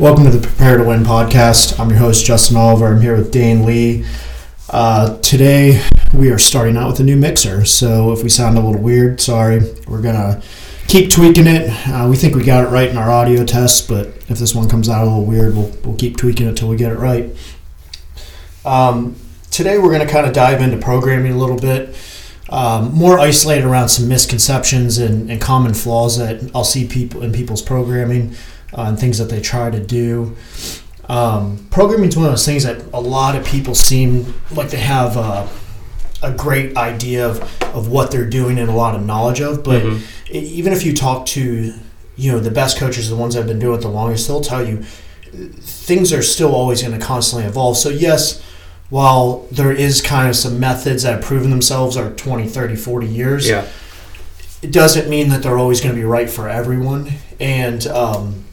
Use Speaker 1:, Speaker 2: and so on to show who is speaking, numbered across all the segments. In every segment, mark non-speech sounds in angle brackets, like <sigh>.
Speaker 1: Welcome to the Prepare to Win podcast. I'm your host, Justin Oliver. I'm here with Dane Lee. Uh, today, we are starting out with a new mixer. So, if we sound a little weird, sorry. We're going to keep tweaking it. Uh, we think we got it right in our audio tests, but if this one comes out a little weird, we'll, we'll keep tweaking it until we get it right. Um, today, we're going to kind of dive into programming a little bit. Um, more isolated around some misconceptions and, and common flaws that I'll see people in people's programming uh, and things that they try to do. Um, programming is one of those things that a lot of people seem like they have uh, a great idea of, of what they're doing and a lot of knowledge of. But
Speaker 2: Mhm.
Speaker 1: e- even if you talk to, you know, the best coaches, the ones that have been doing it the longest, they'll tell you things are still always going to constantly evolve. So yes, while there is kind of some methods that have proven themselves are 20, 30, 40 years,
Speaker 2: Yeah.
Speaker 1: it doesn't mean that they're always going to be right for everyone. And, um,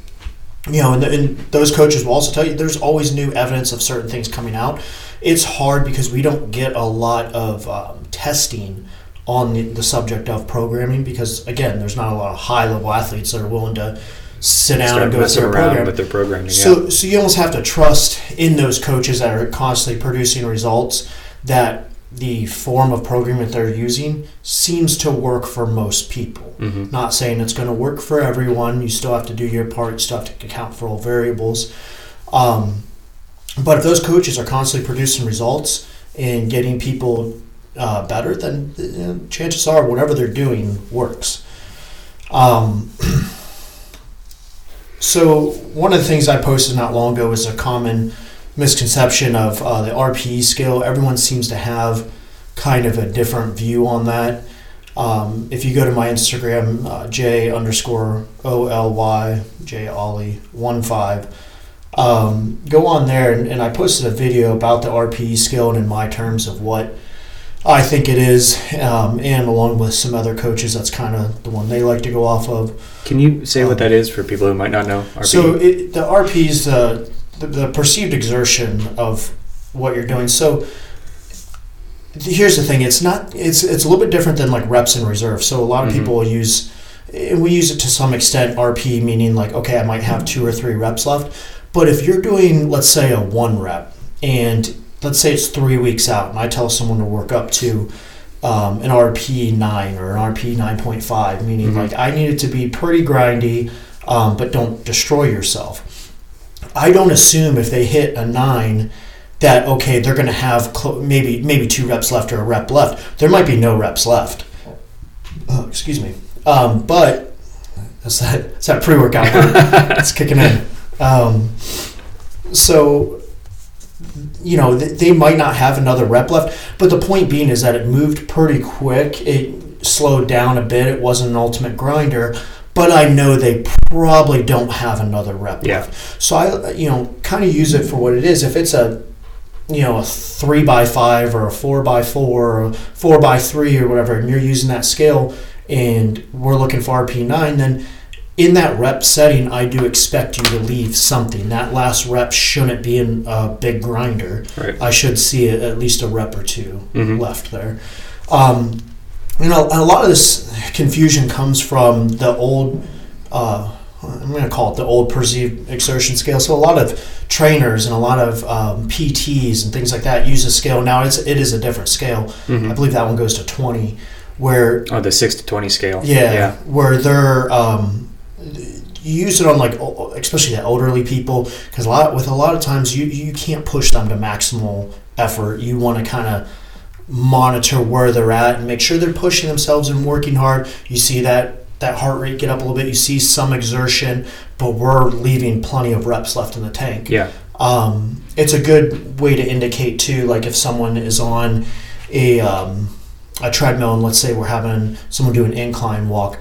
Speaker 1: you know, and, and those coaches will also tell you there's always new evidence of certain things coming out. It's hard because we don't get a lot of um, testing on the, the subject of programming because, again, there's not a lot of high level athletes that are willing to sit down
Speaker 2: Start
Speaker 1: and go through a program.
Speaker 2: with their programming. Yeah.
Speaker 1: So, so you almost have to trust in those coaches that are constantly producing results that the form of programming that they're using seems to work for most people.
Speaker 2: hmm
Speaker 1: Not saying it's going to work for everyone. You still have to do your part. You still have to account for all variables. Um, but if those coaches are constantly producing results and getting people uh, better, then you know, chances are whatever they're doing works. Um, <clears throat> so one of the things I posted not long ago is a common misconception of uh, the RPE scale. Everyone seems to have kind of a different view on that. Um, if you go to my Instagram, uh, J underscore O L Y J Ollie one five, um, go on there and, and I posted a video about the RPE scale and in my terms of what I think it is, um, and along with some other coaches, that's kind of the one they like to go off of.
Speaker 2: Can you say
Speaker 1: Um,
Speaker 2: what that is for people who might not know? RPE?
Speaker 1: So it, the RP is the, the the perceived exertion of what you're doing. So here's the thing: it's not it's it's a little bit different than like reps in reserve. So a lot of
Speaker 2: Mhm.
Speaker 1: people use and we use it to some extent RP, meaning like okay, I might have two or three reps left. But if you're doing let's say a one rep and let's say it's three weeks out, and I tell someone to work up to um, an RP nine or an RP nine point five, meaning
Speaker 2: Mhm.
Speaker 1: like I need it to be pretty grindy, um, but don't destroy yourself. I don't assume if they hit a nine that okay they're going to have clo- maybe maybe two reps left or a rep left. There might be no reps left. Oh, excuse me. Um, but that's that. That's that pre-workout. <laughs> it's kicking in. Um, so you know th- they might not have another rep left, but the point being is that it moved pretty quick. It slowed down a bit. It wasn't an ultimate grinder, but I know they probably don't have another rep
Speaker 2: Yeah.
Speaker 1: left. So I, you know, kind of use it for what it is. If it's a, you know, a three by five or a four by four or four by three or whatever, and you're using that scale, and we're looking for RP nine, then in that rep setting, I do expect you to leave something. That last rep shouldn't be in a big grinder.
Speaker 2: right.
Speaker 1: I should see at least a rep or 2
Speaker 2: Mhm.
Speaker 1: left there. Um, you know, a lot of this confusion comes from the old, uh, I'm going to call it the old perceived exertion scale. So a lot of trainers and a lot of um, PTs and things like that use a scale. Now it's it is a different scale. I
Speaker 2: Mhm.
Speaker 1: believe that one goes to 20, where
Speaker 2: Oh, the six to twenty scale.
Speaker 1: yeah,
Speaker 2: Yeah.
Speaker 1: where they're um, you use it on like especially the elderly people because a lot with a lot of times you you can't push them to maximal effort. You want to kind of monitor where they're at and make sure they're pushing themselves and working hard. You see that that heart rate get up a little bit. You see some exertion, but we're leaving plenty of reps left in the tank
Speaker 2: Yeah.
Speaker 1: um, it's a good way to indicate too like if someone is on a, um, a treadmill and let's say we're having someone do an incline walk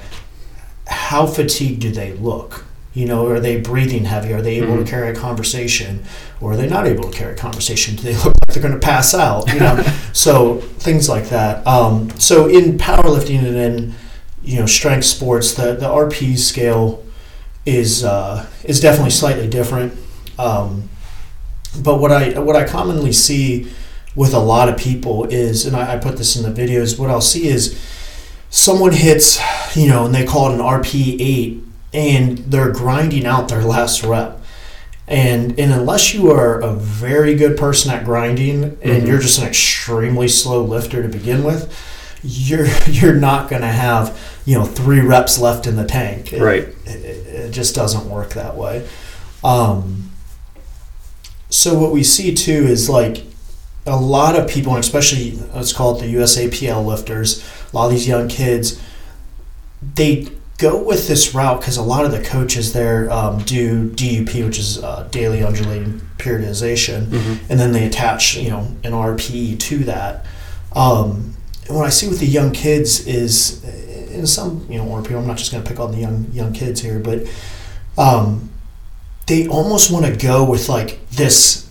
Speaker 1: how fatigued do they look you know are they breathing heavy? Are they able
Speaker 2: Mhm.
Speaker 1: to carry a conversation? Or are they not able to carry a conversation? Do they look like they're going to pass out you know? <laughs> So things like that. Um, so in powerlifting and in you know strength sports the, the rp scale is uh, is definitely slightly different. Um, but what I what I commonly see with a lot of people is, and I, I put this in the videos. What I'll see is someone hits, you know, and they call it an RP eight, and they're grinding out their last rep, And, and unless you are a very good person at grinding and
Speaker 2: Mhm.
Speaker 1: you're just an extremely slow lifter to begin with, you're <laughs> you're not going to have you know three reps left in the tank. It-
Speaker 2: Right.
Speaker 1: It, it just doesn't work that way. Um, so what we see too is like a lot of people, and especially let's call it the USAPL lifters, a lot of these young kids, they go with this route because a lot of the coaches there um, do DUP, which is uh, daily undulating periodization,
Speaker 2: hmm
Speaker 1: and then they attach you know an RPE to that. Um, and what I see with the young kids is, in some you know RPE, I'm not just going to pick on the young young kids here, but um, they almost want to go with like this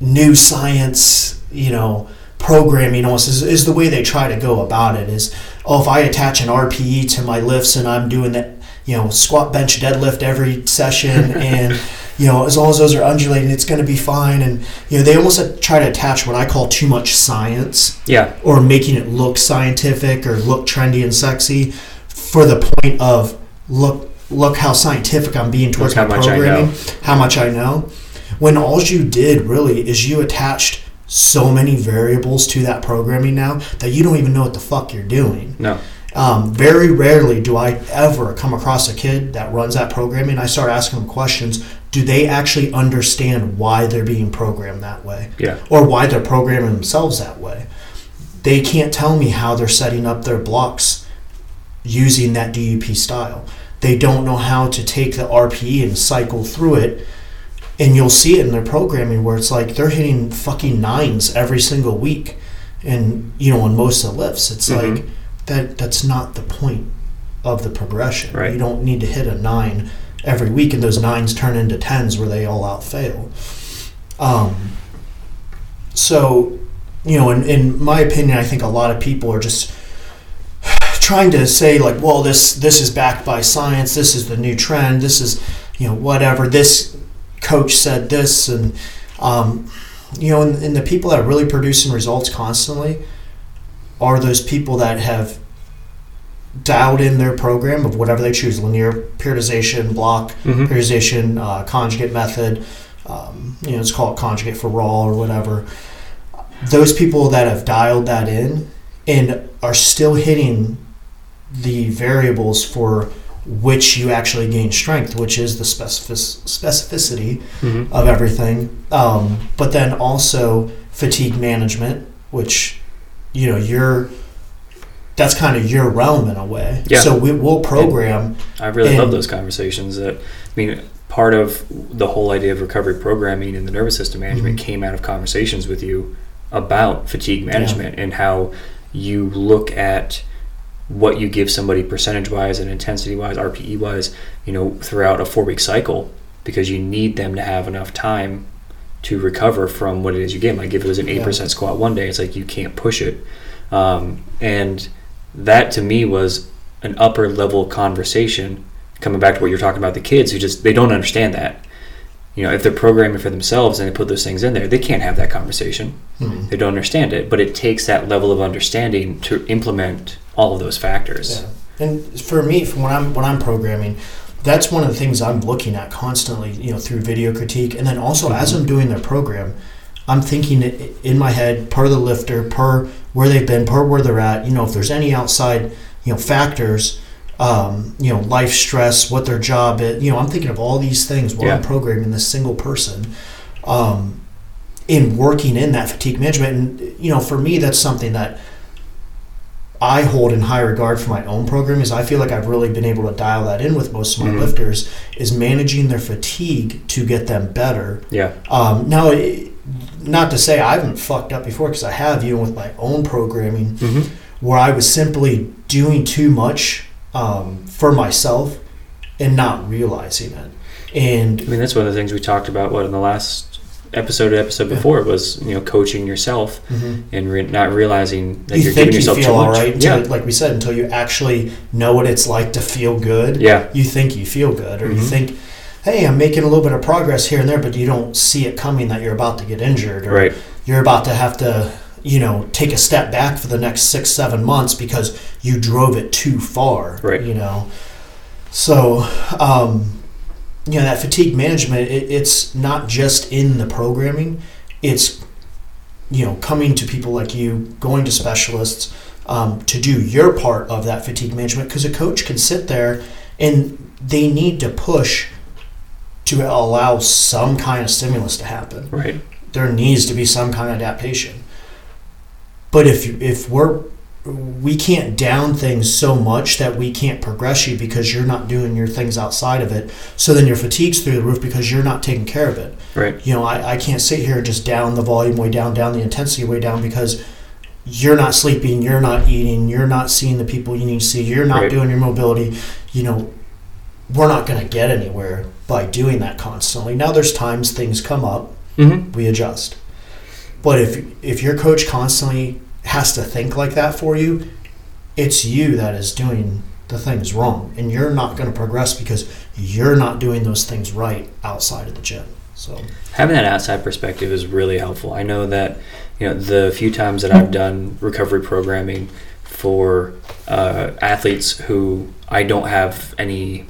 Speaker 1: new science, you know, programming almost is, is the way they try to go about it is, oh, if I attach an RPE to my lifts and I'm doing that, you know, squat, bench, deadlift every session <laughs> and, you know, as long as those are undulating, it's going to be fine. And, you know, they almost try to attach what I call too much science
Speaker 2: Yeah.
Speaker 1: or making it look scientific or look trendy and sexy for the point of look look how scientific I'm being towards
Speaker 2: Look
Speaker 1: my
Speaker 2: how
Speaker 1: programming,
Speaker 2: know.
Speaker 1: how much I know. When all you did really is you attached so many variables to that programming now that you don't even know what the fuck you're doing.
Speaker 2: No.
Speaker 1: Um, very rarely do I ever come across a kid that runs that programming. I start asking them questions. Do they actually understand why they're being programmed that way?
Speaker 2: Yeah.
Speaker 1: or why they're programming themselves that way. They can't tell me how they're setting up their blocks using that DUP style. They don't know how to take the RPE and cycle through it. And you'll see it in their programming where it's like they're hitting fucking nines every single week. And, you know, on most of the lifts, it's
Speaker 2: Mhm.
Speaker 1: like that that's not the point of the progression.
Speaker 2: Right.
Speaker 1: You don't need to hit a nine every week and those nines turn into tens where they all out fail. Um, so, you know, in, in my opinion, I think a lot of people are just <sighs> trying to say like, well, this this is backed by science. This is the new trend. This is, you know, whatever. This coach said this, and um, you know, and, and the people that are really producing results constantly are those people that have dialed in their program of whatever they choose linear periodization block
Speaker 2: hmm
Speaker 1: periodization, uh, conjugate method. Um, you know, it's called conjugate for raw or whatever. Those people that have dialed that in and are still hitting the variables for which you actually gain strength, which is the specific- specificity
Speaker 2: hmm
Speaker 1: of everything. Um, but then also fatigue management, which you know you're that's kind of your realm in a way.
Speaker 2: Yeah.
Speaker 1: So we, we'll program.
Speaker 2: I really
Speaker 1: And-
Speaker 2: love those conversations. That I mean, part of the whole idea of recovery programming and the nervous system management
Speaker 1: Mhm.
Speaker 2: came out of conversations with you about fatigue management and how you look at what you give somebody percentage wise and intensity wise, RPE wise, you know, throughout a four week cycle because you need them to have enough time to recover from what it is you give. Like if it was an eight
Speaker 1: Yeah.
Speaker 2: percent squat one day, it's like you can't push it. Um, and that to me was an upper level conversation coming back to what you're talking about the kids who just they don't understand that you know if they're programming for themselves and they put those things in there they can't have that conversation
Speaker 1: Hmm.
Speaker 2: they don't understand it but it takes that level of understanding to implement all of those factors
Speaker 1: Yeah. And for me, from when I'm when I'm programming, that's one of the things I'm looking at constantly. You know, through video critique, and then also as
Speaker 2: Mhm.
Speaker 1: I'm doing their program, I'm thinking in my head per the lifter, per where they've been, per where they're at. You know, if there's any outside, you know, factors. Um, you know, life stress, what their job is. You know, I'm thinking of all these things while I'm programming this single person. Um, in working in that fatigue management, and you know, for me, that's something that I hold in high regard for my own program is I feel like I've really been able to dial that in with most of my
Speaker 2: Mhm.
Speaker 1: lifters is managing their fatigue to get them better.
Speaker 2: yeah
Speaker 1: Um, now, it, not to say I haven't fucked up before because I have even with my own programming
Speaker 2: mm-hmm.
Speaker 1: where I was simply doing too much um, for myself and not realizing it. And
Speaker 2: i mean that's one of the things we talked about what in the last episode or episode
Speaker 1: Yeah.
Speaker 2: before was you know coaching yourself and re- not realizing that
Speaker 1: you
Speaker 2: you're giving
Speaker 1: you
Speaker 2: yourself
Speaker 1: feel
Speaker 2: too
Speaker 1: all
Speaker 2: much
Speaker 1: right, until,
Speaker 2: yeah
Speaker 1: like we said, until you actually know what it's like to feel good.
Speaker 2: yeah
Speaker 1: you think you feel good or you
Speaker 2: Mhm.
Speaker 1: think hey i'm making a little bit of progress here and there but you don't see it coming that you're about to get injured or
Speaker 2: right
Speaker 1: you're about to have to you know take a step back for the next six seven months because you drove it too far
Speaker 2: Right.
Speaker 1: you know so um you know that fatigue management it, it's not just in the programming it's you know coming to people like you going to specialists um, to do your part of that fatigue management because a coach can sit there and they need to push to allow some kind of stimulus to happen
Speaker 2: Right.
Speaker 1: there needs to be some kind of adaptation but if if we're we can't down things so much that we can't progress you because you're not doing your things outside of it. So then your fatigue's through the roof because you're not taking care of it.
Speaker 2: Right.
Speaker 1: You know, I, I can't sit here and just down the volume way down, down the intensity way down because you're not sleeping, you're not eating, you're not seeing the people you need to see, you're not
Speaker 2: Right.
Speaker 1: doing your mobility. You know, we're not going to get anywhere by doing that constantly. Now, there's times things come up,
Speaker 2: Mm-hmm.
Speaker 1: we adjust. But if if your coach constantly has to think like that for you, it's you that is doing the things wrong, and you're not going to progress because you're not doing those things right outside of the gym. So
Speaker 2: having that outside perspective is really helpful. I know that you know the few times that I've done recovery programming for uh, athletes who I don't have any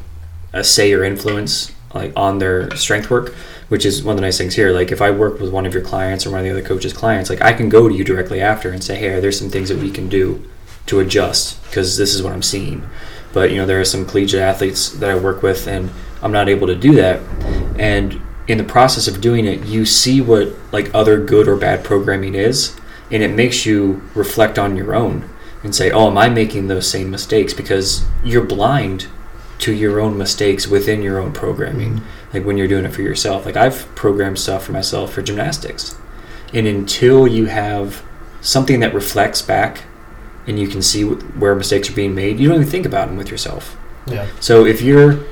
Speaker 2: uh, say or influence like on their strength work, which is one of the nice things here. Like if I work with one of your clients or one of the other coaches' clients, like I can go to you directly after and say, "Hey, there's some things that we can do to adjust because this is what I'm seeing." But you know, there are some collegiate athletes that I work with, and I'm not able to do that. And in the process of doing it, you see what like other good or bad programming is, and it makes you reflect on your own and say, "Oh, am I making those same mistakes?" Because you're blind to your own mistakes within your own programming. Mm-hmm. Like when you're doing it for yourself. Like I've programmed stuff for myself for gymnastics, and until you have something that reflects back, and you can see where mistakes are being made, you don't even think about them with yourself.
Speaker 1: yeah,
Speaker 2: So if you're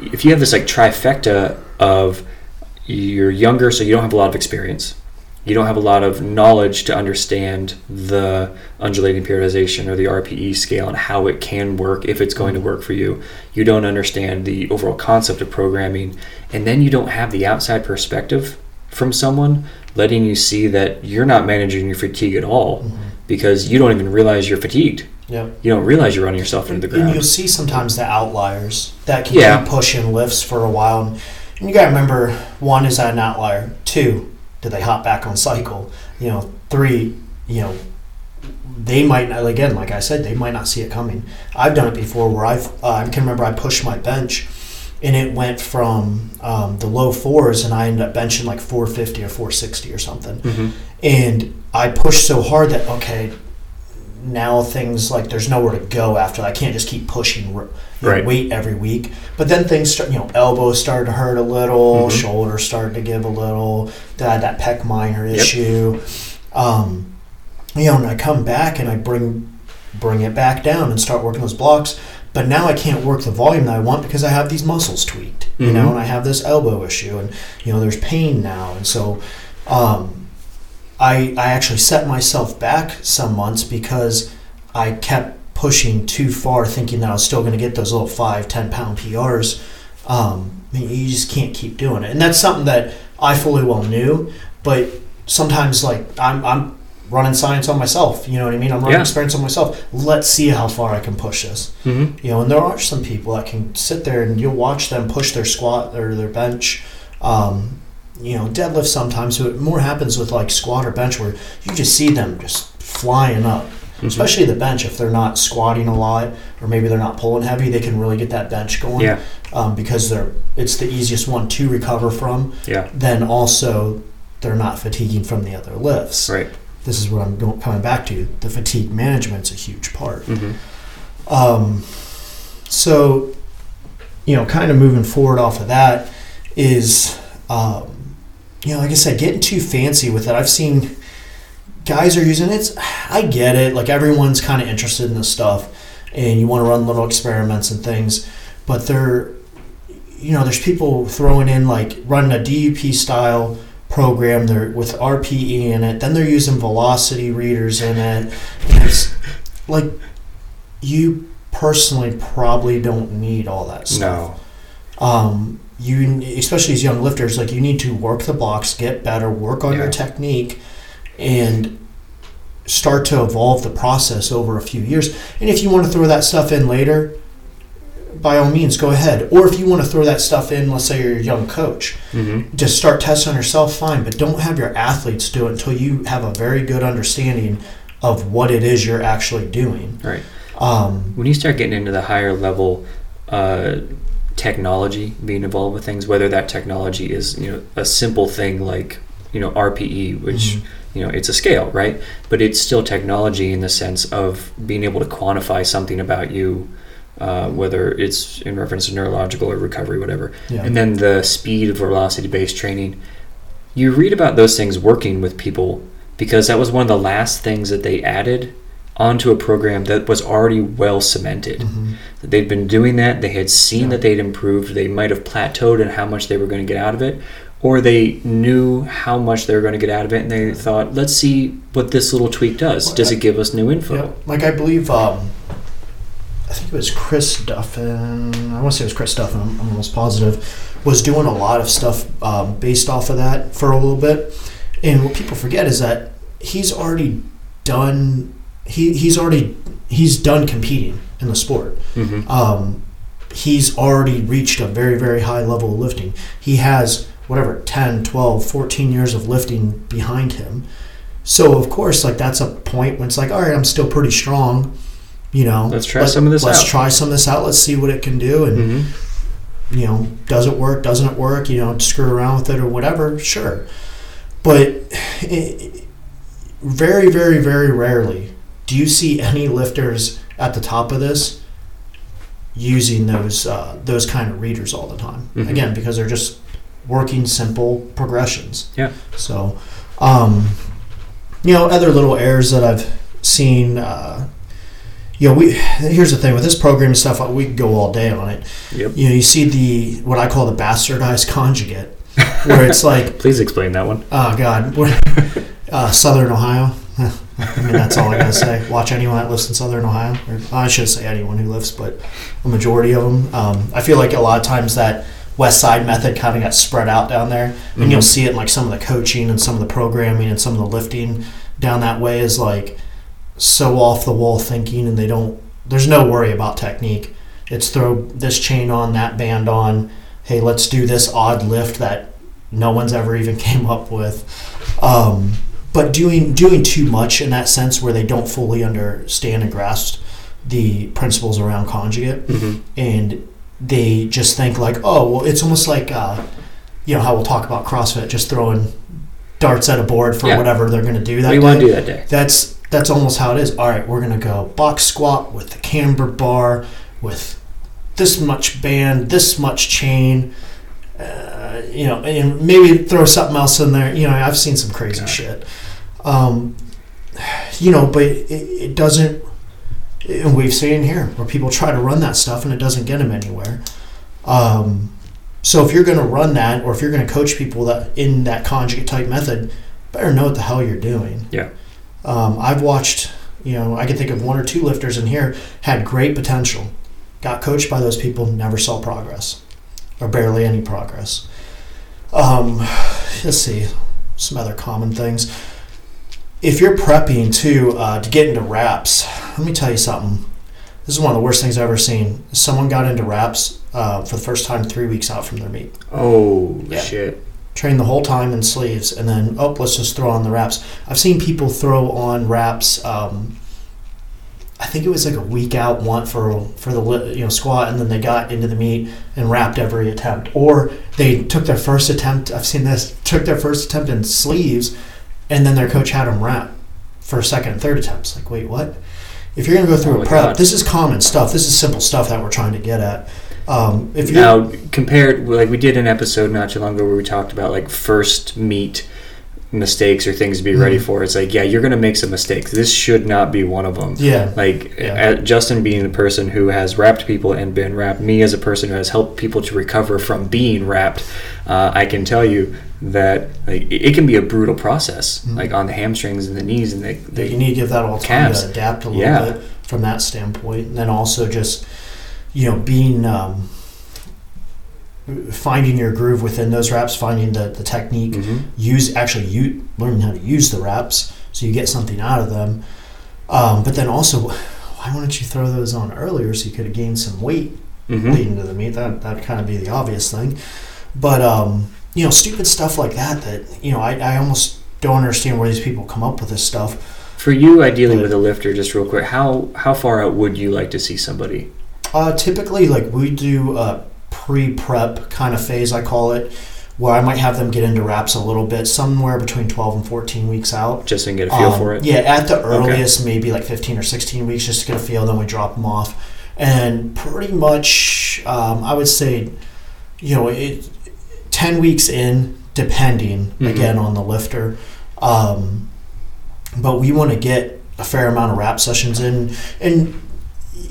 Speaker 2: if you have this like trifecta of you're younger, so you don't have a lot of experience, you don't have a lot of knowledge to understand the undulating periodization or the RPE scale and how it can work if it's going to work for you. You don't understand the overall concept of programming, and then you don't have the outside perspective from someone letting you see that you're not managing your fatigue at all mm-hmm. because you don't even realize you're fatigued.
Speaker 1: yeah.
Speaker 2: You don't realize you're running yourself into the
Speaker 1: And
Speaker 2: ground.
Speaker 1: you'll see sometimes the outliers that can
Speaker 2: Yeah.
Speaker 1: keep pushing lifts for a while. And, and you got to remember, one is an outlier. Two, did they hop back on cycle? You know, three, you know, they might not, again, like I said, they might not see it coming. I've done it before where I've, uh, I can remember I pushed my bench and it went from um, the low fours and I ended up benching like 450 or 460 or something.
Speaker 2: Mhm.
Speaker 1: And I pushed so hard that, okay, now things like there's nowhere to go after that. I can't just keep pushing you know,
Speaker 2: Right.
Speaker 1: weight every week. But then things start, you know, elbows started to hurt a little,
Speaker 2: Mhm.
Speaker 1: shoulders started to give a little. Then I had that pec minor
Speaker 2: Yep.
Speaker 1: issue. Um, you know, and I come back and I bring bring it back down and start working those blocks. But now I can't work the volume that I want because I have these muscles tweaked, you know,
Speaker 2: Mhm.
Speaker 1: and I have this elbow issue, and you know, there's pain now, and so um, I I actually set myself back some months because I kept pushing too far, thinking that I was still going to get those little five, ten pound PRs. Um, I mean, you just can't keep doing it, and that's something that I fully well knew. But sometimes, like I'm, I'm running science on myself. You know what I mean? I'm running
Speaker 2: Yeah.
Speaker 1: experience on myself. Let's see how far I can push this.
Speaker 2: Mhm.
Speaker 1: You know, and there are some people that can sit there and you'll watch them push their squat or their bench. Um, you know, deadlift sometimes. So it more happens with like squat or bench where you just see them just flying up.
Speaker 2: Mhm.
Speaker 1: Especially the bench, if they're not squatting a lot or maybe they're not pulling heavy, they can really get that bench going.
Speaker 2: Yeah.
Speaker 1: Um, because they're it's the easiest one to recover from.
Speaker 2: Yeah.
Speaker 1: Then also they're not fatiguing from the other lifts.
Speaker 2: Right.
Speaker 1: This is what I'm going, coming back to. The fatigue management's a huge part.
Speaker 2: hmm
Speaker 1: Um, so, you know, kind of moving forward off of that is, um, you know, like I said, getting too fancy with it. I've seen guys are using it. I get it. Like everyone's kind of interested in this stuff, and you want to run little experiments and things, but they're, you know, there's people throwing in like running a DUP style program there with RPE in it. Then they're using velocity readers in it. It's like you personally probably don't need all that stuff.
Speaker 2: No.
Speaker 1: Um, you especially as young lifters, like you need to work the blocks, get better, work on
Speaker 2: Yeah.
Speaker 1: your technique, and start to evolve the process over a few years. And if you want to throw that stuff in later, by all means, go ahead. Or if you want to throw that stuff in, let's say you're a young coach,
Speaker 2: Mm-hmm.
Speaker 1: just start testing on yourself, fine. But don't have your athletes do it until you have a very good understanding of what it is you're actually doing.
Speaker 2: Right.
Speaker 1: Um,
Speaker 2: When you start getting into the higher level uh, technology being involved with things, whether that technology is you know a simple thing like you know RPE, which
Speaker 1: Mhm.
Speaker 2: you know it's a scale, right? But it's still technology in the sense of being able to quantify something about you, uh, whether it's in reference to neurological or recovery, whatever.
Speaker 1: yeah.
Speaker 2: And then the speed of velocity based training. You read about those things working with people because that was one of the last things that they added onto a program that was already well cemented.
Speaker 1: Mhm.
Speaker 2: They'd been doing that, they had seen
Speaker 1: Yeah.
Speaker 2: that they'd improved, they might have plateaued in how much they were going to get out of it, or they knew how much they were going to get out of it and they thought, let's see what this little tweak does. Does it give us new info?
Speaker 1: Yeah, like I believe, um, I think it was Chris Duffin. I want to say it was Chris Duffin. I'm, I'm almost positive. Was doing a lot of stuff um, based off of that for a little bit. And what people forget is that he's already done. He, he's already he's done competing in the sport.
Speaker 2: hmm
Speaker 1: Um, he's already reached a very very high level of lifting. He has whatever 10, 12, 14 years of lifting behind him. So of course, like that's a point when it's like, all right, I'm still pretty strong. You know,
Speaker 2: Let's try some of this
Speaker 1: Let's
Speaker 2: out.
Speaker 1: try some of this out. Let's see what it can do, and
Speaker 2: hmm
Speaker 1: you know, does it work? Doesn't it work? You know, screw around with it or whatever. Sure, but it, very, very, very rarely do you see any lifters at the top of this using those uh, those kind of readers all the time.
Speaker 2: Mhm.
Speaker 1: Again, because they're just working simple progressions.
Speaker 2: Yeah.
Speaker 1: So, um, you know, other little errors that I've seen. Uh, you know, we here's the thing with this program and stuff. We could go all day on it.
Speaker 2: Yep.
Speaker 1: You know, you see the what I call the bastardized <laughs> conjugate, where it's like,
Speaker 2: Please explain that one.
Speaker 1: oh God, <laughs> uh, Southern Ohio. <laughs> I mean, that's all I gotta say. Watch anyone that lives in Southern Ohio, or I should say anyone who lives, but a majority of them. Um, I feel like a lot of times that West Side method kind of got spread out down there, and you'll
Speaker 2: Mhm.
Speaker 1: see it in like some of the coaching and some of the programming and some of the lifting down that way is like so off the wall thinking, and they don't. There's no worry about technique. It's throw this chain on, that band on. Hey, let's do this odd lift that no one's ever even <laughs> came up with. Um, but doing doing too much in that sense where they don't fully understand and grasp the principles around conjugate
Speaker 2: hmm
Speaker 1: and they just think like oh well it's almost like uh, you know how we'll talk about crossfit just throwing darts at a board for
Speaker 2: Yeah.
Speaker 1: whatever they're going to do that
Speaker 2: you want to do that day?
Speaker 1: that's that's almost how it is all right we're going to go box squat with the camber bar with this much band this much chain uh, you know and maybe throw something else in there you know i've seen some crazy
Speaker 2: Gotcha.
Speaker 1: shit um, you know but it, it doesn't and we've seen here where people try to run that stuff and it doesn't get them anywhere um, so if you're going to run that or if you're going to coach people that in that conjugate type method better know what the hell you're doing
Speaker 2: Yeah.
Speaker 1: um, I've watched, you know, I can think of one or two lifters in here had great potential, got coached by those people, never saw progress, or barely any progress. Um, let's see, some other common things. If you're prepping to uh, to get into wraps, let me tell you something. This is one of the worst things I've ever seen. Someone got into wraps uh, for the first time three weeks out from their meet
Speaker 2: Oh
Speaker 1: Yeah.
Speaker 2: shit!
Speaker 1: train the whole time in sleeves, and then oh, let's just throw on the wraps. I've seen people throw on wraps. Um, I think it was like a week out one for for the you know squat, and then they got into the meet and wrapped every attempt, or they took their first attempt. I've seen this took their first attempt in sleeves, and then their coach had them wrap for second and third attempts. Like, wait, what? If you're gonna go through
Speaker 2: Oh
Speaker 1: a prep,
Speaker 2: God.
Speaker 1: this is common stuff. This is simple stuff that we're trying to get at. Um, if you're
Speaker 2: Now compared, like we did an episode not too long ago where we talked about like first meet mistakes or things to be ready
Speaker 1: Mhm.
Speaker 2: for. It's like yeah, you're gonna make some mistakes. This should not be one of them.
Speaker 1: yeah,
Speaker 2: Like
Speaker 1: Yeah.
Speaker 2: Justin being the person who has wrapped people and been wrapped, me as a person who has helped people to recover from being wrapped, uh, I can tell you that like it can be a brutal process,
Speaker 1: Mhm.
Speaker 2: like on the hamstrings and the knees and the, the
Speaker 1: you need to give that all time
Speaker 2: calves.
Speaker 1: to adapt a little
Speaker 2: Yeah.
Speaker 1: bit from that standpoint, and then also just you know being um, finding your groove within those reps, finding the, the technique,
Speaker 2: Mhm.
Speaker 1: use actually you learning how to use the reps so you get something out of them. Um, but then also, why wouldn't you throw those on earlier so you could have gained some weight
Speaker 2: hmm
Speaker 1: leading to the meet. That that'd kind of be the obvious thing. But um, you know, stupid stuff like that. That you know, I, I almost don't understand where these people come up with this stuff.
Speaker 2: For you, ideally
Speaker 1: But-
Speaker 2: with a lifter, just real quick, how how far out would you like to see somebody?
Speaker 1: Uh, typically, like we do a pre-prep kind of phase, I call it, where I might have them get into wraps a little bit, somewhere between 12 and 14 weeks out.
Speaker 2: Just to get a feel
Speaker 1: Um,
Speaker 2: for it.
Speaker 1: Yeah, at the earliest, maybe like 15 or 16 weeks, just to get a feel. Then we drop them off, and pretty much, um, I would say, you know, it 10 weeks in, depending
Speaker 2: Mhm.
Speaker 1: again on the lifter. Um, but we want to get a fair amount of wrap sessions in, and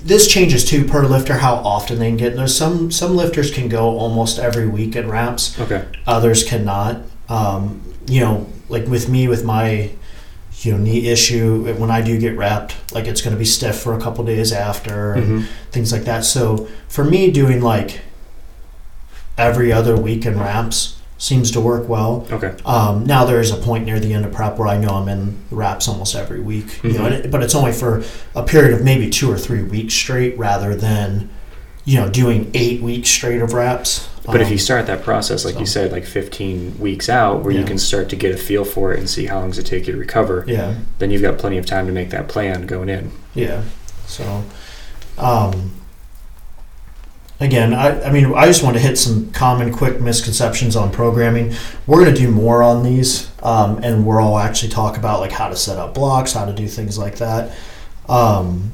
Speaker 1: this changes too per lifter how often they can get. There's some some lifters can go almost every week in wraps
Speaker 2: Okay.
Speaker 1: others cannot. Um, you know, like with me, with my you know knee issue, when I do get wrapped, like it's going to be stiff for a couple days after, and
Speaker 2: hmm
Speaker 1: things like that. So for me, doing like every other week in wraps seems to work well.
Speaker 2: Okay.
Speaker 1: Um, now there is a point near the end of prep where I know I'm in wraps almost every week, you know,
Speaker 2: Mhm.
Speaker 1: and it, but it's only for a period of maybe two or three weeks straight, rather than you know doing eight weeks straight of wraps.
Speaker 2: But if
Speaker 1: Um,
Speaker 2: you start that process, like you said, like 15 weeks out, where you can start to get a feel for it and see how long does it take you to recover,
Speaker 1: yeah.
Speaker 2: then you've got plenty of time to make that plan going in.
Speaker 1: Yeah. So, um, again, I, I mean, I just want to hit some common, quick misconceptions on programming. We're going to do more on these, um, and we're all actually talk about like how to set up blocks, how to do things like that, um,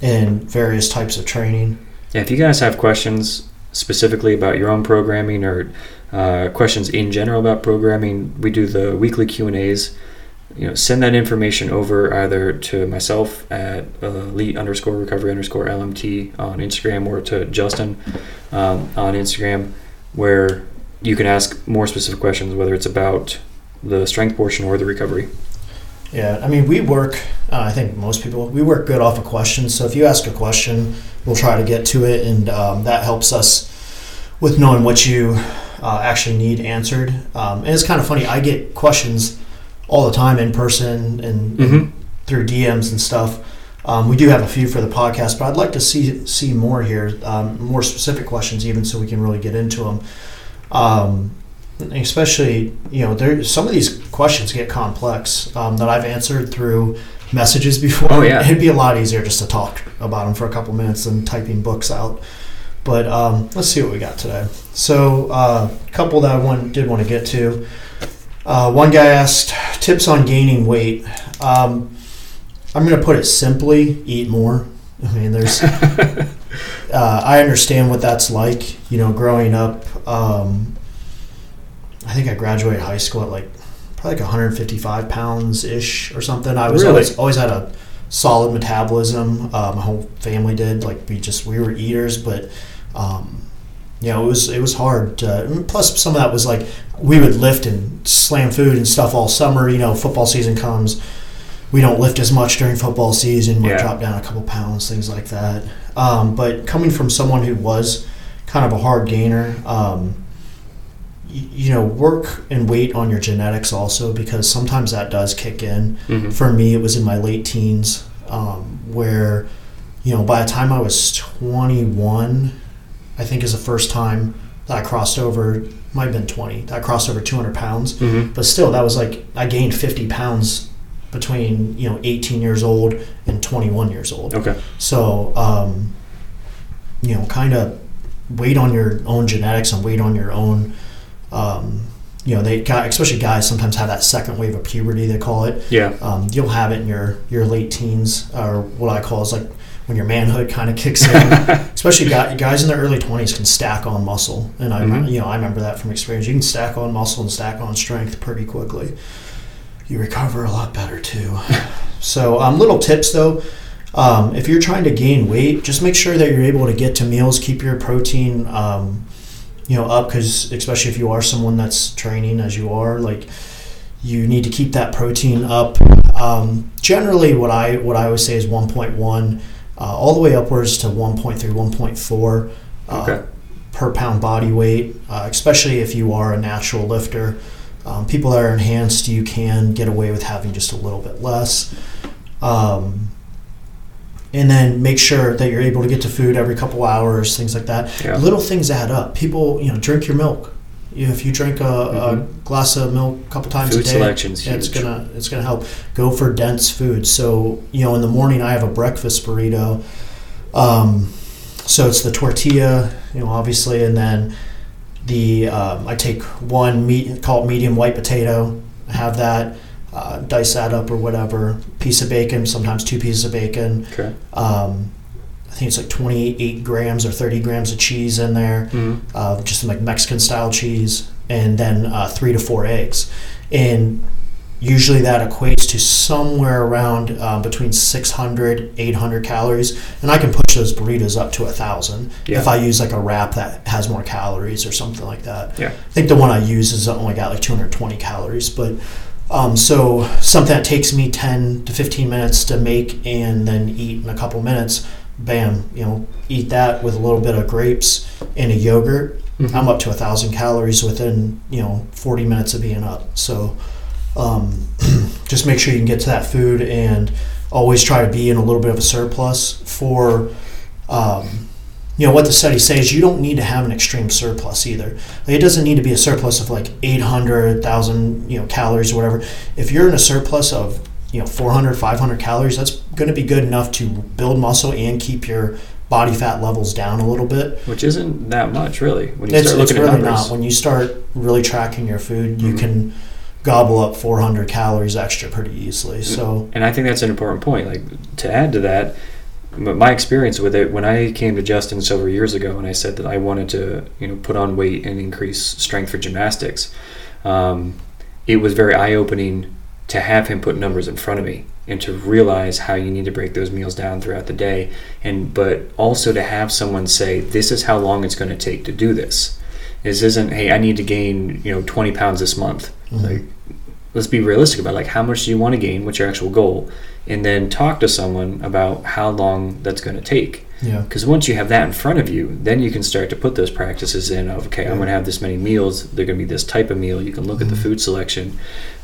Speaker 1: and various types of training.
Speaker 2: Yeah, if you guys have questions specifically about your own programming or uh, questions in general about programming, we do the weekly Q and A's. You know, send that information over either to myself at uh, elite underscore recovery underscore LMT on Instagram or to Justin um, on Instagram, where you can ask more specific questions, whether it's about the strength portion or the recovery.
Speaker 1: Yeah, I mean, we work. Uh, I think most people we work good off of questions. So if you ask a question, we'll try to get to it, and um, that helps us with knowing what you uh, actually need answered. Um, and it's kind of funny. I get questions all the time in person and, and
Speaker 2: Mm-hmm.
Speaker 1: through DMs and stuff. Um, we do have a few for the podcast, but I'd like to see see more here, um, more specific questions, even so we can really get into them. Um, especially, you know, there some of these questions get complex um, that I've answered through messages <laughs> before.
Speaker 2: Oh, yeah.
Speaker 1: it'd be a lot easier just to talk about them for a couple minutes than typing books out. But um, let's see what we got today. So, uh, a couple that I want, did want to get to. Uh, one guy asked tips on gaining weight. Um, I'm going to put it simply: eat more. I mean, there's. <laughs> uh, I understand what that's like. You know, growing up. Um, I think I graduated high school at like probably like 155 pounds ish or something. I was
Speaker 2: Really?
Speaker 1: always always had a solid metabolism. Uh, my whole family did. Like we just we were eaters, but um, you know it was it was hard. To, plus, some of that was like we would lift and slam food and stuff all summer. You know, football season comes. We don't lift as much during football season. We
Speaker 2: Yeah.
Speaker 1: drop down a couple pounds, things like that. Um, but coming from someone who was kind of a hard gainer, um, y- you know, work and wait on your genetics also because sometimes that does kick in.
Speaker 2: hmm
Speaker 1: For me, it was in my late teens um, where, you know, by the time I was 21, I think is the first time that I crossed over, might have been 20, that I crossed over 200 pounds.
Speaker 2: hmm
Speaker 1: But still, that was like, I gained 50 pounds between, you know, 18 years old and 21 years old.
Speaker 2: Okay.
Speaker 1: So, um, you know, kind of wait on your own genetics and wait on your own. Um, you know, they especially guys sometimes have that second wave of puberty. They call it.
Speaker 2: Yeah.
Speaker 1: Um, you'll have it in your your late teens, or what I call is like when your manhood kind of kicks in. <laughs> especially guys in their early twenties can stack on muscle, and I
Speaker 2: Mhm.
Speaker 1: you know I remember that from experience. You can stack on muscle and stack on strength pretty quickly. You recover a lot better too. <laughs> So, um, little tips though. Um, if you're trying to gain weight, just make sure that you're able to get to meals. Keep your protein, um, you know, up because especially if you are someone that's training as you are, like you need to keep that protein up. Um, generally, what I what I always say is 1.1, uh, all the way upwards to 1.3, 1.4 uh,
Speaker 2: Okay.
Speaker 1: per pound body weight. Uh, especially if you are a natural lifter. Um, people that are enhanced, you can get away with having just a little bit less. Um, and then make sure that you're able to get to food every couple hours, things like that.
Speaker 2: Yeah.
Speaker 1: Little things add up. People, you know, drink your milk. If you drink a, a
Speaker 2: Mhm.
Speaker 1: glass of milk a couple times
Speaker 2: Food
Speaker 1: a day, it's
Speaker 2: huge.
Speaker 1: gonna it's gonna help. Go for dense food. So you know, in the morning I have a breakfast burrito. Um, so it's the tortilla, you know, obviously, and then the um, I take one meat call it medium white potato. Have that, uh, dice that up or whatever. Piece of bacon, sometimes two pieces of bacon.
Speaker 2: Okay.
Speaker 1: Um, I think it's like 28 grams or 30 grams of cheese in there,
Speaker 2: Mhm.
Speaker 1: uh, just like Mexican style cheese, and then uh, three to four eggs. And usually that equates to somewhere around uh, between 600, 800 calories. And I can push those burritos up to a thousand
Speaker 2: Yeah.
Speaker 1: if I use like a wrap that has more calories or something like that.
Speaker 2: Yeah.
Speaker 1: I think the one I use is only got like 220 calories, but um, so something that takes me 10 to 15 minutes to make and then eat in a couple minutes, bam, you know, eat that with a little bit of grapes and a yogurt.
Speaker 2: Mhm.
Speaker 1: I'm up to a thousand calories within you know 40 minutes of being up. So um, <clears throat> just make sure you can get to that food and always try to be in a little bit of a surplus for. Um, you know what the study says you don't need to have an extreme surplus either like it doesn't need to be a surplus of like 800000 you know calories or whatever if you're in a surplus of you know 400 500 calories that's going to be good enough to build muscle and keep your body fat levels down a little bit
Speaker 2: Which isn't that much, really, when you
Speaker 1: it's,
Speaker 2: start
Speaker 1: it's
Speaker 2: looking
Speaker 1: really
Speaker 2: at numbers.
Speaker 1: not when you start really tracking your food you
Speaker 2: Mhm.
Speaker 1: can gobble up 400 calories extra pretty easily
Speaker 2: Mm.
Speaker 1: so
Speaker 2: And I think that's an important point. Like to add to that, my experience with it when I came to Justin several years ago, and I said that I wanted to, you know, put on weight and increase strength for gymnastics. Um, it was very eye opening to have him put numbers in front of me and to realize how you need to break those meals down throughout the day, and but also to have someone say, "This is how long it's going to take to do this." This isn't, "Hey, I need to gain, you know, 20 pounds this month."
Speaker 1: Mhm.
Speaker 2: Like, let's be realistic about like how much do you want to gain? What's your actual goal? And then talk to someone about how long that's going to take.
Speaker 1: Yeah.
Speaker 2: Because once you have that in front of you then you can start to put those practices in of okay i'm going to have this many meals. They're going to be this type of meal. You can look at the
Speaker 1: Mhm.
Speaker 2: food selection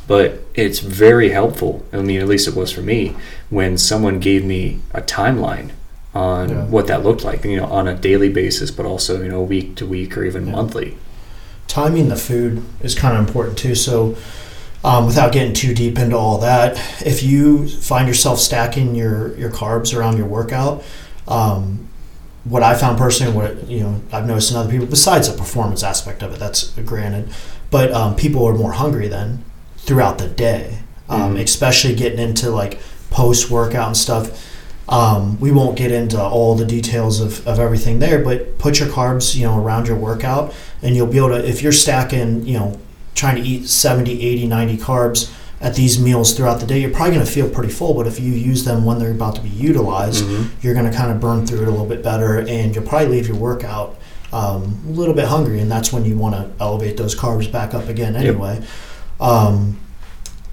Speaker 2: but it's very helpful i mean at least it was for me when someone gave me a timeline on
Speaker 1: Yeah.
Speaker 2: what that looked like you know on a daily basis but also you know week to week or even
Speaker 1: Yeah.
Speaker 2: monthly
Speaker 1: timing the food is kind of important too. So, um, without getting too deep into all that, if you find yourself stacking your your carbs around your workout, um, what I found personally, what you know, I've noticed in other people, besides the performance aspect of it, that's granted, but um, people are more hungry then throughout the day, um,
Speaker 2: Mhm.
Speaker 1: especially getting into like post workout and stuff. Um, we won't get into all the details of, of everything there, but put your carbs, you know, around your workout and you'll be able to, if you're stacking, you know, trying to eat 70, 80, 90 carbs at these meals throughout the day, you're probably going to feel pretty full. But if you use them when they're about to be utilized,
Speaker 2: Mhm.
Speaker 1: you're going to kind of burn through it a little bit better and you'll probably leave your workout um, a little bit hungry. And that's when you want to elevate those carbs back up again
Speaker 2: Yep.
Speaker 1: Um,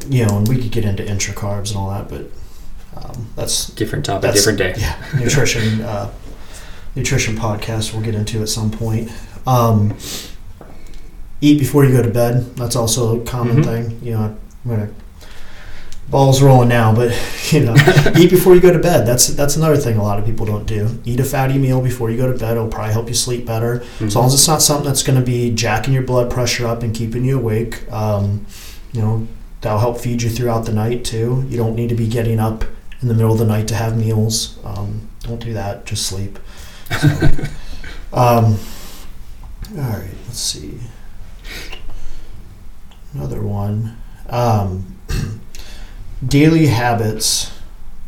Speaker 1: you know, and we could get into intra carbs and all that, but um, that's
Speaker 2: different topic
Speaker 1: That's-
Speaker 2: different day
Speaker 1: yeah, nutrition <laughs> uh, nutrition podcast we'll get into at some point. Um, eat before you go to bed. That's also a common
Speaker 2: Mhm.
Speaker 1: thing. You know, I'm gonna balls rolling now, but <laughs> you know, eat before you go to bed. That's that's another thing a lot of people don't do. Eat a fatty meal before you go to bed. It'll probably help you sleep better. As long as it's not something that's going to be jacking your blood pressure up and keeping you awake. Um, you know, that'll help feed you throughout the night too. You don't need to be getting up in the middle of the night to have meals. Um, don't do that. Just sleep. So, <laughs> um, all right. Let's see. Another one. <clears throat> Daily habits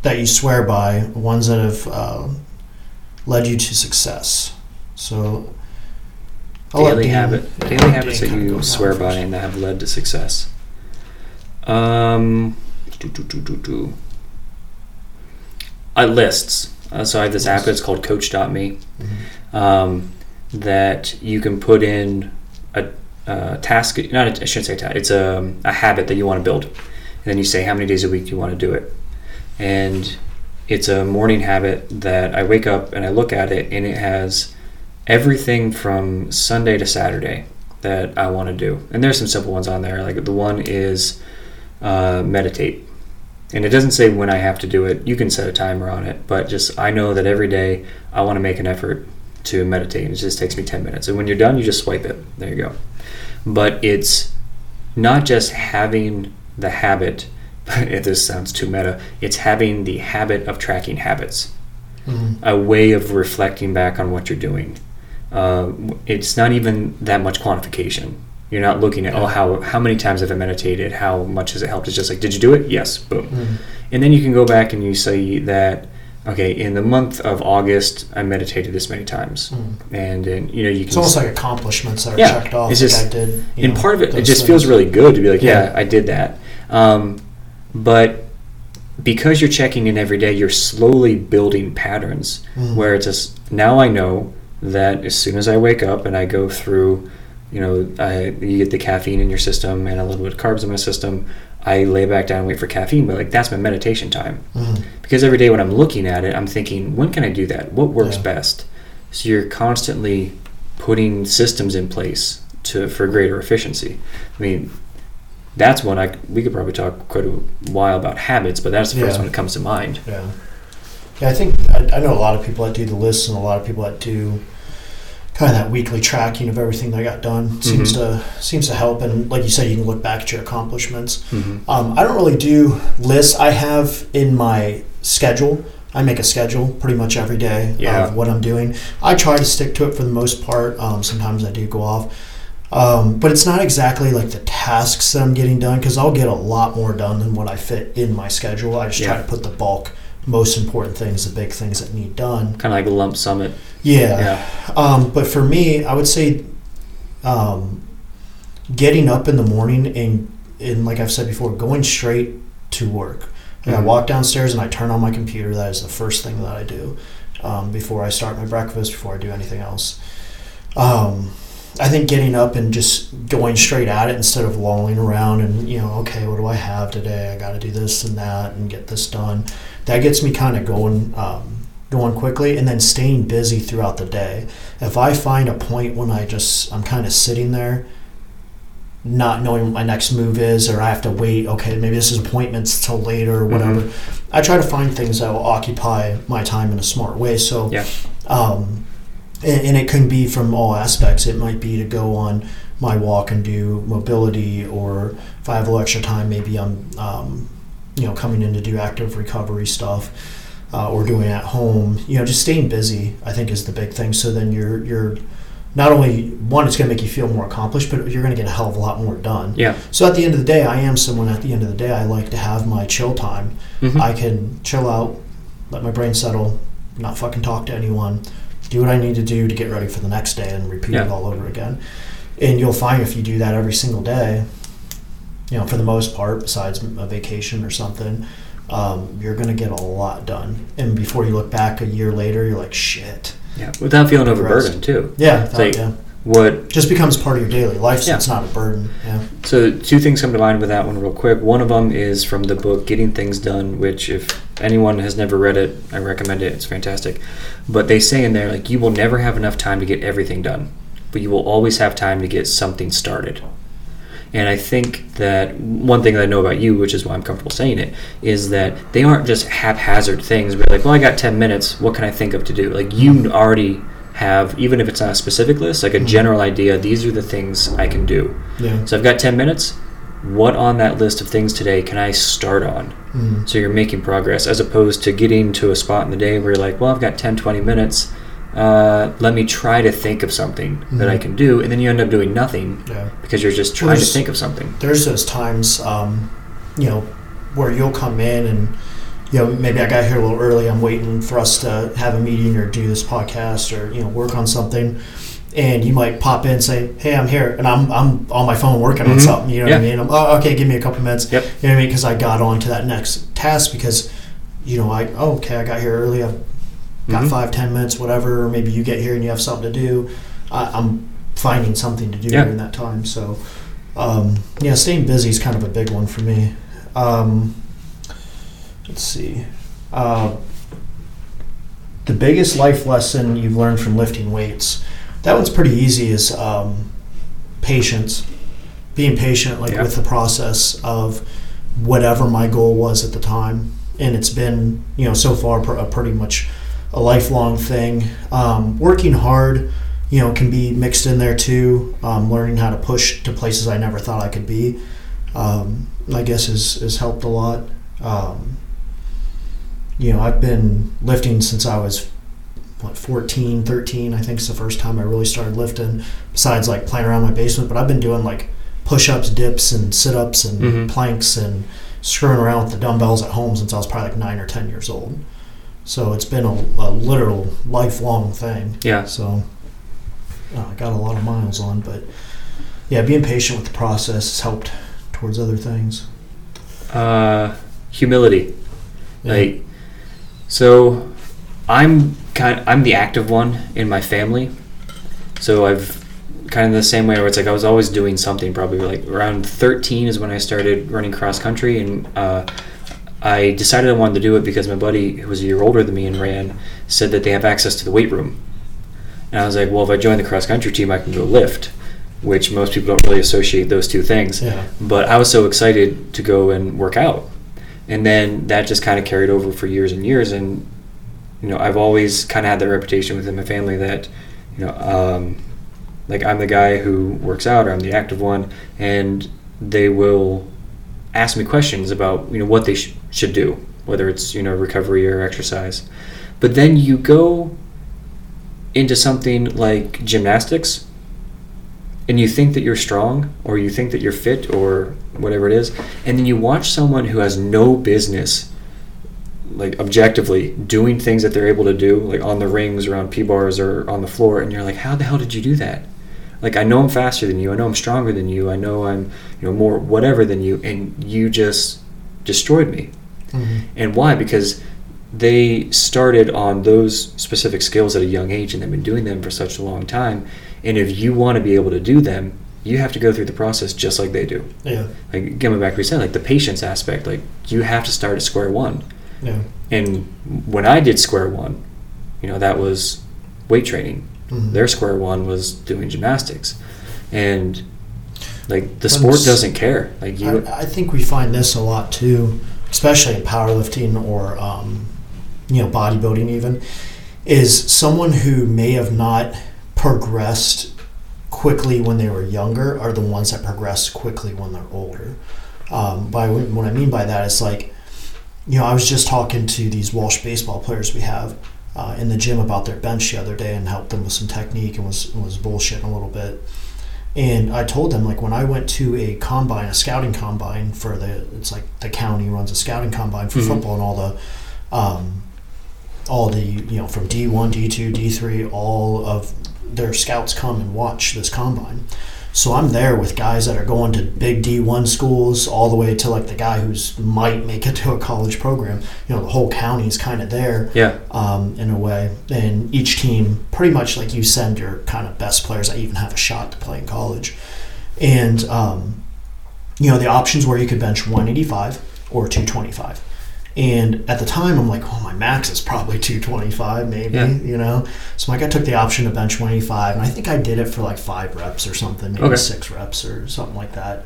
Speaker 1: that you swear by, ones that have uh, led you to success. So, I'll
Speaker 2: daily
Speaker 1: Dan-
Speaker 2: habit daily
Speaker 1: Dan
Speaker 2: habits that you swear by and that have led to success um do, do, do, do, do. Uh, lists uh, so i have this app that's called coach.me
Speaker 1: Mhm.
Speaker 2: um, that you can put in a, a task not a, i shouldn't say task it's a, a habit that you want to build then you say how many days a week you want to do it and it's a morning habit that i wake up and i look at it and it has everything from sunday to saturday that i want to do and there's some simple ones on there like the one is uh, meditate and it doesn't say when I have to do it. You can set a timer on it, but just I know that every day I want to make an effort to meditate. It just takes me 10 minutes. And when you're done, you just swipe it. There you go. But it's not just having the habit, <laughs> if this sounds too meta, it's having the habit of tracking habits,
Speaker 1: Mhm.
Speaker 2: a way of reflecting back on what you're doing. Uh, it's not even that much quantification. You're not looking at, oh, how, how many times have I meditated? How much has it helped? It's just like, did you do it? Yes. Boom.
Speaker 1: Mhm.
Speaker 2: And then you can go back and you say that, okay, in the month of August, I meditated this many times.
Speaker 1: Mhm.
Speaker 2: And then, you know, you can.
Speaker 1: It's almost like accomplishments that are
Speaker 2: Yeah,
Speaker 1: checked off.
Speaker 2: it's
Speaker 1: like
Speaker 2: just-
Speaker 1: I did.
Speaker 2: and
Speaker 1: know,
Speaker 2: part of it, it just feels really good to be like, yeah,
Speaker 1: Yeah.
Speaker 2: I did that. Um, but because you're checking in every day, you're slowly building patterns
Speaker 1: Mhm.
Speaker 2: where it's just now I know that as soon as I wake up and I go through, you know, I, you get the caffeine in your system and a little bit of carbs in my system. I lay back down and wait for caffeine, but like that's my meditation time
Speaker 1: Mhm.
Speaker 2: because every day when I'm looking at it, I'm thinking, when can I do that? What works
Speaker 1: Yeah.
Speaker 2: best? So you're constantly putting systems in place to for greater efficiency. I mean, that's one I we could probably talk quite a while about habits, but that's the first
Speaker 1: Yeah.
Speaker 2: one that comes to mind.
Speaker 1: Yeah. Yeah, I think I, I know a lot of people that do the lists and a lot of people that do kind of that weekly tracking of everything that got done seems
Speaker 2: Mhm.
Speaker 1: to seems to help. And like you said, you can look back at your accomplishments.
Speaker 2: Mm-hmm.
Speaker 1: Um, I don't really do lists. I have in my schedule. I make a schedule pretty much every day
Speaker 2: Yeah.
Speaker 1: of what I'm doing. I try to stick to it for the most part. Um, sometimes I do go off, um, but it's not exactly like the tasks that I'm getting done because I'll get a lot more done than what I fit in my schedule. I just try to put the bulk, most important things, the big things that need done.
Speaker 2: Kind of like a lump summit.
Speaker 1: Yeah.
Speaker 2: Yeah.
Speaker 1: Um, but for me, I would say um, getting up in the morning and, and, like I've said before, going straight to work. And I
Speaker 2: Mhm.
Speaker 1: walk downstairs and I turn on my computer. That is the first thing that I do um, before I start my breakfast, before I do anything else. Um, I think getting up and just going straight at it instead of lolling around and, you know, okay, what do I have today? I got to do this and that and get this done. That gets me kind of going. Um, going quickly and then staying busy throughout the day. If I find a point when I just I'm kind of sitting there not knowing what my next move is or I have to wait, okay, maybe this is appointments till later or whatever. I try to find things that will occupy my time in a smart way. So
Speaker 2: Yeah.
Speaker 1: um and, and it can be from all aspects. It might be to go on my walk and do mobility, or if I have a little extra time, maybe I'm, um, you know, coming in to do active recovery stuff uh, or doing at home. You know, just staying busy. I think is the big thing. So then you're you're not only one, it's going to make you feel more accomplished, but you're going to get a hell of a lot more done.
Speaker 2: Yeah.
Speaker 1: So at the end of the day, I am someone. At the end of the day, I like to have my chill time.
Speaker 2: Mhm.
Speaker 1: I can chill out, let my brain settle, not fucking talk to anyone, do what I need to do to get ready for the next day and repeat it all over again. And you'll find if you do that every single day, you know, for the most part, besides a vacation or something, um, you're going to get a lot done. And before you look back a year later, you're like, shit.
Speaker 2: yeah. Without feeling overburdened too.
Speaker 1: Yeah, that,
Speaker 2: like-
Speaker 1: yeah.
Speaker 2: What
Speaker 1: Just becomes part of your daily life, so
Speaker 2: Yeah.
Speaker 1: it's not a burden. Yeah.
Speaker 2: So two things come to mind with that one real quick. One of them is from the book Getting Things Done, which if anyone has never read it, I recommend it. It's fantastic. But they say in there like you will never have enough time to get everything done, but you will always have time to get something started. And I think that one thing that I know about you, which is why I'm comfortable saying it, is that they aren't just haphazard things. Where like, well, I got 10 minutes. What can I think of to do? Like you already have, even if it's not a specific list, like a
Speaker 1: Mhm.
Speaker 2: general idea. These are the things I can do.
Speaker 1: Yeah.
Speaker 2: So I've got 10 minutes. What on that list of things today can I start on?
Speaker 1: Mm.
Speaker 2: So you're making progress as opposed to getting to a spot in the day where you're like, well, I've got 10, 20 minutes. Uh, let me try to think of something that I
Speaker 1: Mhm.
Speaker 2: can do. And then you end up doing nothing
Speaker 1: Yeah.
Speaker 2: because you're just
Speaker 1: Well,
Speaker 2: trying to think of something.
Speaker 1: there's those times, um, you know, where you'll come in and, you know, maybe I got here a little early. I'm waiting for us to have a meeting or do this podcast or you know work on something, and you might pop in and say, "Hey, I'm here," and I'm I'm on my phone working on
Speaker 2: Mhm.
Speaker 1: something. You know what I mean? I'm, oh, okay, give me a couple minutes.
Speaker 2: Yep.
Speaker 1: You know what I mean? Because I got on to that next task because, you know, I oh, okay, I got here early. I've got
Speaker 2: Mhm.
Speaker 1: five, ten minutes, whatever. Or maybe you get here and you have something to do. I, I'm finding something to do
Speaker 2: Yeah.
Speaker 1: during that time. So, um, yeah, staying busy is kind of a big one for me. Um, let's see. Uh, the biggest life lesson you've learned from lifting weights. That one's pretty easy. Is um, patience. Being patient, like
Speaker 2: Yeah.
Speaker 1: with the process of whatever my goal was at the time. And it's been, you know, so far pr- a pretty much a lifelong thing. Um, working hard, you know, can be mixed in there too. Um, learning how to push to places I never thought I could be, um, I guess, has, has helped a lot. Um, you know, I've been lifting since I was what 14 13 i think it's the first time i really started lifting besides like playing around my basement but i've been doing like push-ups dips and sit-ups and
Speaker 2: Mhm.
Speaker 1: planks and screwing around with the dumbbells at home since i was probably like 9 or 10 years old so it's been a, a literal lifelong thing
Speaker 2: Yeah.
Speaker 1: so uh, i got a lot of miles on but yeah being patient with the process has helped towards other things
Speaker 2: Uh, humility.
Speaker 1: Yeah.
Speaker 2: Like, so I'm kind. I'm the active one in my family. So I've kind of the same way where it's like I was always doing something. Probably like around 13 is when I started running cross country, and uh, I decided I wanted to do it because my buddy, who was a year older than me and ran, said that they have access to the weight room. And I was like, well, if I join the cross country team, I can go lift, which most people don't really associate those two things.
Speaker 1: yeah
Speaker 2: But I was so excited to go and work out. And then that just kind of carried over for years and years. And, you know, I've always kind of had the reputation within my family that, you know, um, like I'm the guy who works out or I'm the active one. And they will ask me questions about, you know, what they sh- should do, whether it's, you know, recovery or exercise. But then you go into something like gymnastics and you think that you're strong or you think that you're fit or whatever it is and then you watch someone who has no business like objectively doing things that they're able to do like on the rings or on p-bars or on the floor and you're like how the hell did you do that like i know i'm faster than you i know i'm stronger than you i know i'm you know more whatever than you and you just destroyed me
Speaker 1: Mhm.
Speaker 2: and why? Because they started on those specific skills at a young age and they've been doing them for such a long time. And if you want to be able to do them, you have to go through the process just like they do.
Speaker 1: yeah
Speaker 2: Like coming back to said, like the patience aspect, like you have to start at square one.
Speaker 1: yeah
Speaker 2: And when I did square one, you know, that was weight training.
Speaker 1: Mhm.
Speaker 2: Their square one was doing gymnastics. And like the
Speaker 1: But
Speaker 2: sport doesn't care. Like you
Speaker 1: I, I think we find this a lot too, especially in powerlifting or um, you know bodybuilding. Even is someone who may have not progressed quickly when they were younger are the ones that progress quickly when they're older. Um, by what I mean by that is like, you know, I was just talking to these Walsh baseball players we have uh, in the gym about their bench the other day and helped them with some technique and was was bullshitting a little bit. And I told them like when I went to a combine, a scouting combine for the it's like the county runs a scouting combine for
Speaker 2: Mhm.
Speaker 1: football and all the um, all the you know from D one, D two, D three, all of their scouts come and watch this combine. So I'm there with guys that are going to big D1 schools all the way to like the guy who's might make it <laughs> to a college program. You know, the whole county's kind of there
Speaker 2: yeah.
Speaker 1: um, in a way. And each team, pretty much like you send your kind of best players that even have a shot to play in college. And, um, you know, the options where you could bench 185 or 225. And at the time, I'm like, oh, my max is probably 225, maybe,
Speaker 2: Yeah.
Speaker 1: you know? So, like, I took the option to bench 185, and I think I did it for like five reps or something, maybe
Speaker 2: Okay.
Speaker 1: six reps or something like that.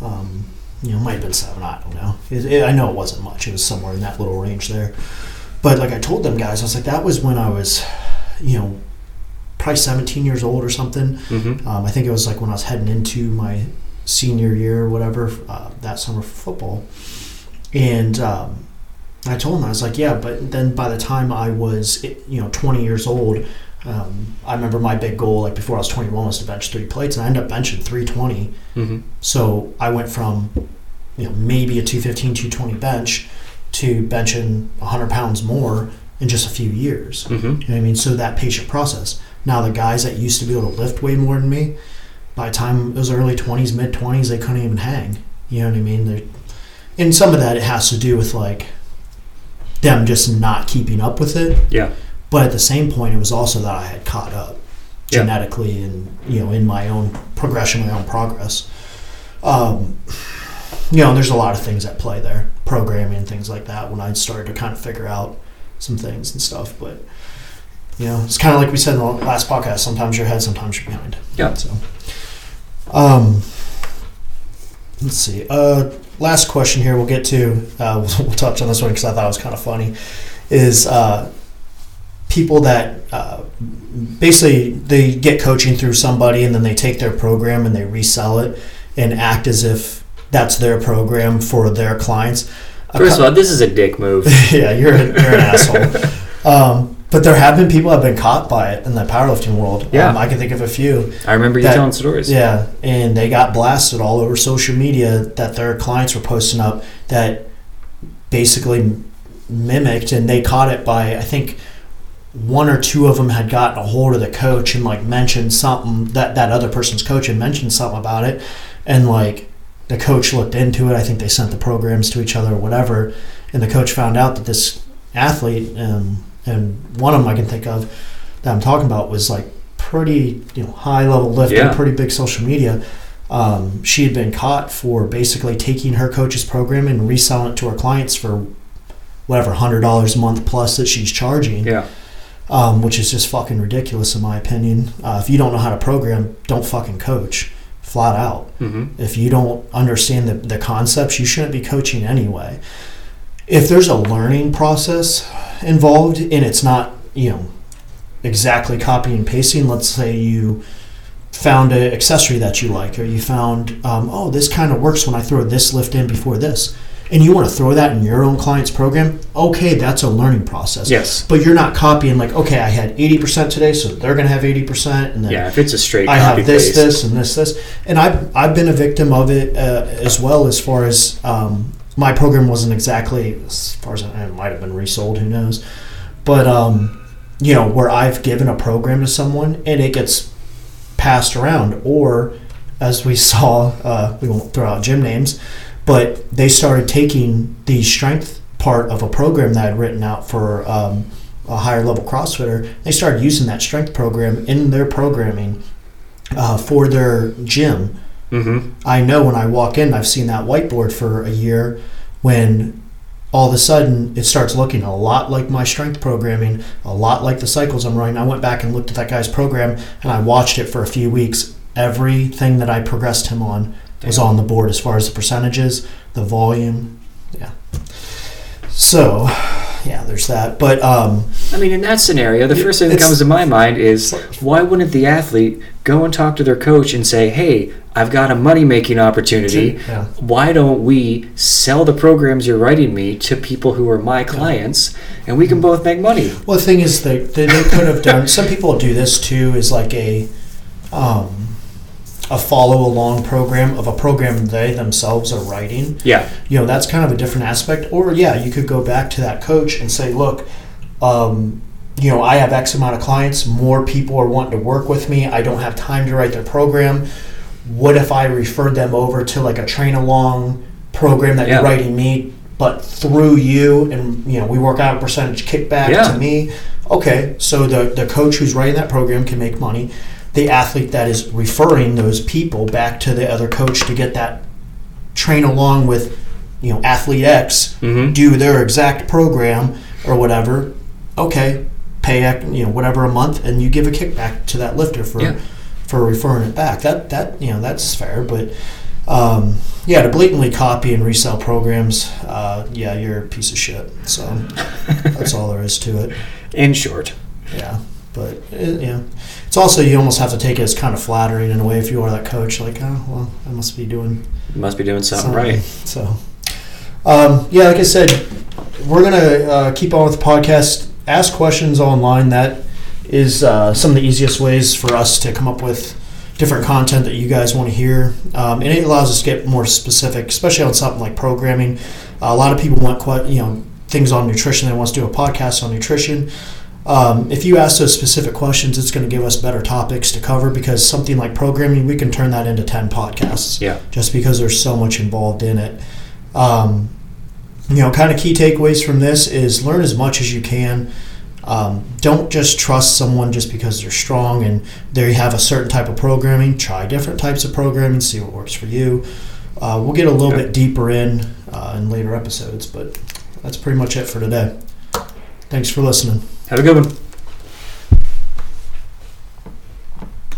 Speaker 1: Um, you know, it might have been seven, I don't know. It, it, I know it wasn't much, it was somewhere in that little range there. But like I told them guys, I was like, that was when I was, you know, probably 17 years old or something.
Speaker 2: Mm-hmm.
Speaker 1: Um, I think it was like when I was heading into my senior year or whatever uh, that summer for football. And um, I told him, I was like, yeah, but then by the time I was, you know, 20 years old, um, I remember my big goal, like before I was 21, was to bench three plates, and I ended up benching 320.
Speaker 2: Mm-hmm.
Speaker 1: So I went from, you know, maybe a 215, 220 bench to benching 100 pounds more in just a few years.
Speaker 2: Mm-hmm.
Speaker 1: You know what I mean? So that patient process. Now the guys that used to be able to lift way more than me, by the time it was early 20s, mid 20s, they couldn't even hang. You know what I mean? They're, and some of that it has to do with like them just not keeping up with it.
Speaker 2: Yeah.
Speaker 1: But at the same point, it was also that I had caught up
Speaker 2: Yeah.
Speaker 1: genetically and you know in my own progression, my own progress. Um, you know, there's a lot of things at play there, programming and things like that. When I started to kind of figure out some things and stuff, but you know, it's kind of like we said in the last podcast. Sometimes you're ahead, sometimes you're behind.
Speaker 2: Yeah.
Speaker 1: So, um, let's see. Uh, last question here. We'll get to. Uh, we'll, <laughs> we'll touch on this one because I thought it was kind of funny. Is uh, people that uh, basically they get coaching through somebody and then they take their program and they resell it and act as if that's their program for their clients.
Speaker 2: First of all, this is a dick move. <laughs>
Speaker 1: yeah, you're an, you're an <laughs> asshole. Um, but there have been people that have been caught by it in the powerlifting world.
Speaker 2: Yeah.
Speaker 1: Um, I can think of a few.
Speaker 2: I remember you
Speaker 1: That-
Speaker 2: telling stories.
Speaker 1: Yeah, and they got blasted all over social media that their clients were posting up that basically mimicked, and they caught it by I think one or two of them had gotten a hold of the coach and like mentioned something that that other person's coach had mentioned something about it, and like the coach looked into it. I think they sent the programs to each other or whatever, and the coach found out that this athlete um, and one of them I can think of that I'm talking about was like pretty you know high level lifting,
Speaker 2: Yeah.
Speaker 1: pretty big social media. Um, she had been caught for basically taking her coach's program and reselling it to her clients for whatever hundred dollars a month plus that she's charging
Speaker 2: Yeah.
Speaker 1: um, which is just fucking ridiculous in my opinion. Uh, if you don't know how to program, don't fucking coach, flat out.
Speaker 2: hmm
Speaker 1: If you don't understand the, the concepts, you shouldn't be coaching anyway. If there's a learning process involved and it's not, you know, exactly copy and pasting, let's say you found an accessory that you like, or you found, um, oh, this kind of works when I throw this lift in before this, and you want to throw that in your own client's program, okay, that's a learning process
Speaker 2: Yes.
Speaker 1: but you're not copying like okay i had 80% today so they're going to have 80% and then
Speaker 2: Yeah. If it's a straight
Speaker 1: i have this
Speaker 2: paste.
Speaker 1: this and this this and i've, I've been a victim of it uh, as well as far as um, my program wasn't exactly as far as I, it might have been resold who knows but um, you know where i've given a program to someone and it gets passed around or as we <laughs> saw uh, we won't throw out gym names but they started taking the strength part of a program that I'd written out for um, a higher level CrossFitter. They started using that strength program in their programming uh, for their gym.
Speaker 2: Hmm
Speaker 1: I know when I walk in, I've seen that whiteboard for a year when all of a sudden it starts looking a lot like my strength programming, a lot like the cycles I'm running. I went back and looked at that guy's program and I watched it for a few weeks. Everything that I progressed him on was on the board as far as the percentages, the volume. Yeah. So, yeah, there's that. But um,
Speaker 2: I mean, in that scenario, the first thing that comes to my mind is why wouldn't the athlete go and talk to their coach and say, "Hey, I've got a money making opportunity.
Speaker 1: yeah,
Speaker 2: Why don't we sell the programs you're writing me to people who are my clients, and we can both make money?"
Speaker 1: Well, the thing is, they, they, they could have done. Some people do this too, is like a um, a follow along program of a program they themselves are writing.
Speaker 2: Yeah.
Speaker 1: You know, that's kind of a different aspect. Or yeah, you could go back to that coach and say, look, um, you know, I have X amount of clients. More people are wanting to work with me. I don't have time to write their program. What if I referred them over to like a train along program that
Speaker 2: Yeah.
Speaker 1: you're writing me, but through you, and you know, we work out a percentage kickback
Speaker 2: Yeah.
Speaker 1: to me. Okay, so the the coach who's writing that program can make money. The athlete that is referring those people back to the other coach to get that train along with, you know, athlete X
Speaker 2: hmm
Speaker 1: do their exact program or whatever, okay, pay you know whatever a month, and you give a kickback to that lifter for
Speaker 2: Yeah.
Speaker 1: for referring it back. That that you know that's fair, but um, yeah, to blatantly copy and resell programs, uh, yeah, you're a piece of shit. So <laughs> that's all there is to it.
Speaker 2: In short,
Speaker 1: Yeah, but it, yeah, it's also you almost have to take it as kind of flattering in a way if you are that coach. Like, oh well, I must be doing
Speaker 2: you must be doing something
Speaker 1: something.
Speaker 2: right.
Speaker 1: So, um, yeah, like I said, we're gonna uh, keep on with the podcast. Ask questions online. That is uh, some of the easiest ways for us to come up with different content that you guys want to hear, um, and it allows us to get more specific, especially on something like programming. a lot of people want quite you know things on nutrition. They want us to do a podcast on nutrition. Um, if you ask those specific questions, it's going to give us better topics to cover because something like programming, we can turn that into 10 podcasts
Speaker 2: Yeah.
Speaker 1: just because there's so much involved in it. Um, you know, kind of key takeaways from this is learn as much as you can. Um, don't just trust someone just because they're strong and they have a certain type of programming. Try different types of programming, see what works for you. Uh, we'll get a little
Speaker 2: Okay.
Speaker 1: bit deeper in uh, in later episodes, but that's pretty much it for today. Thanks for listening.
Speaker 2: Have a good one.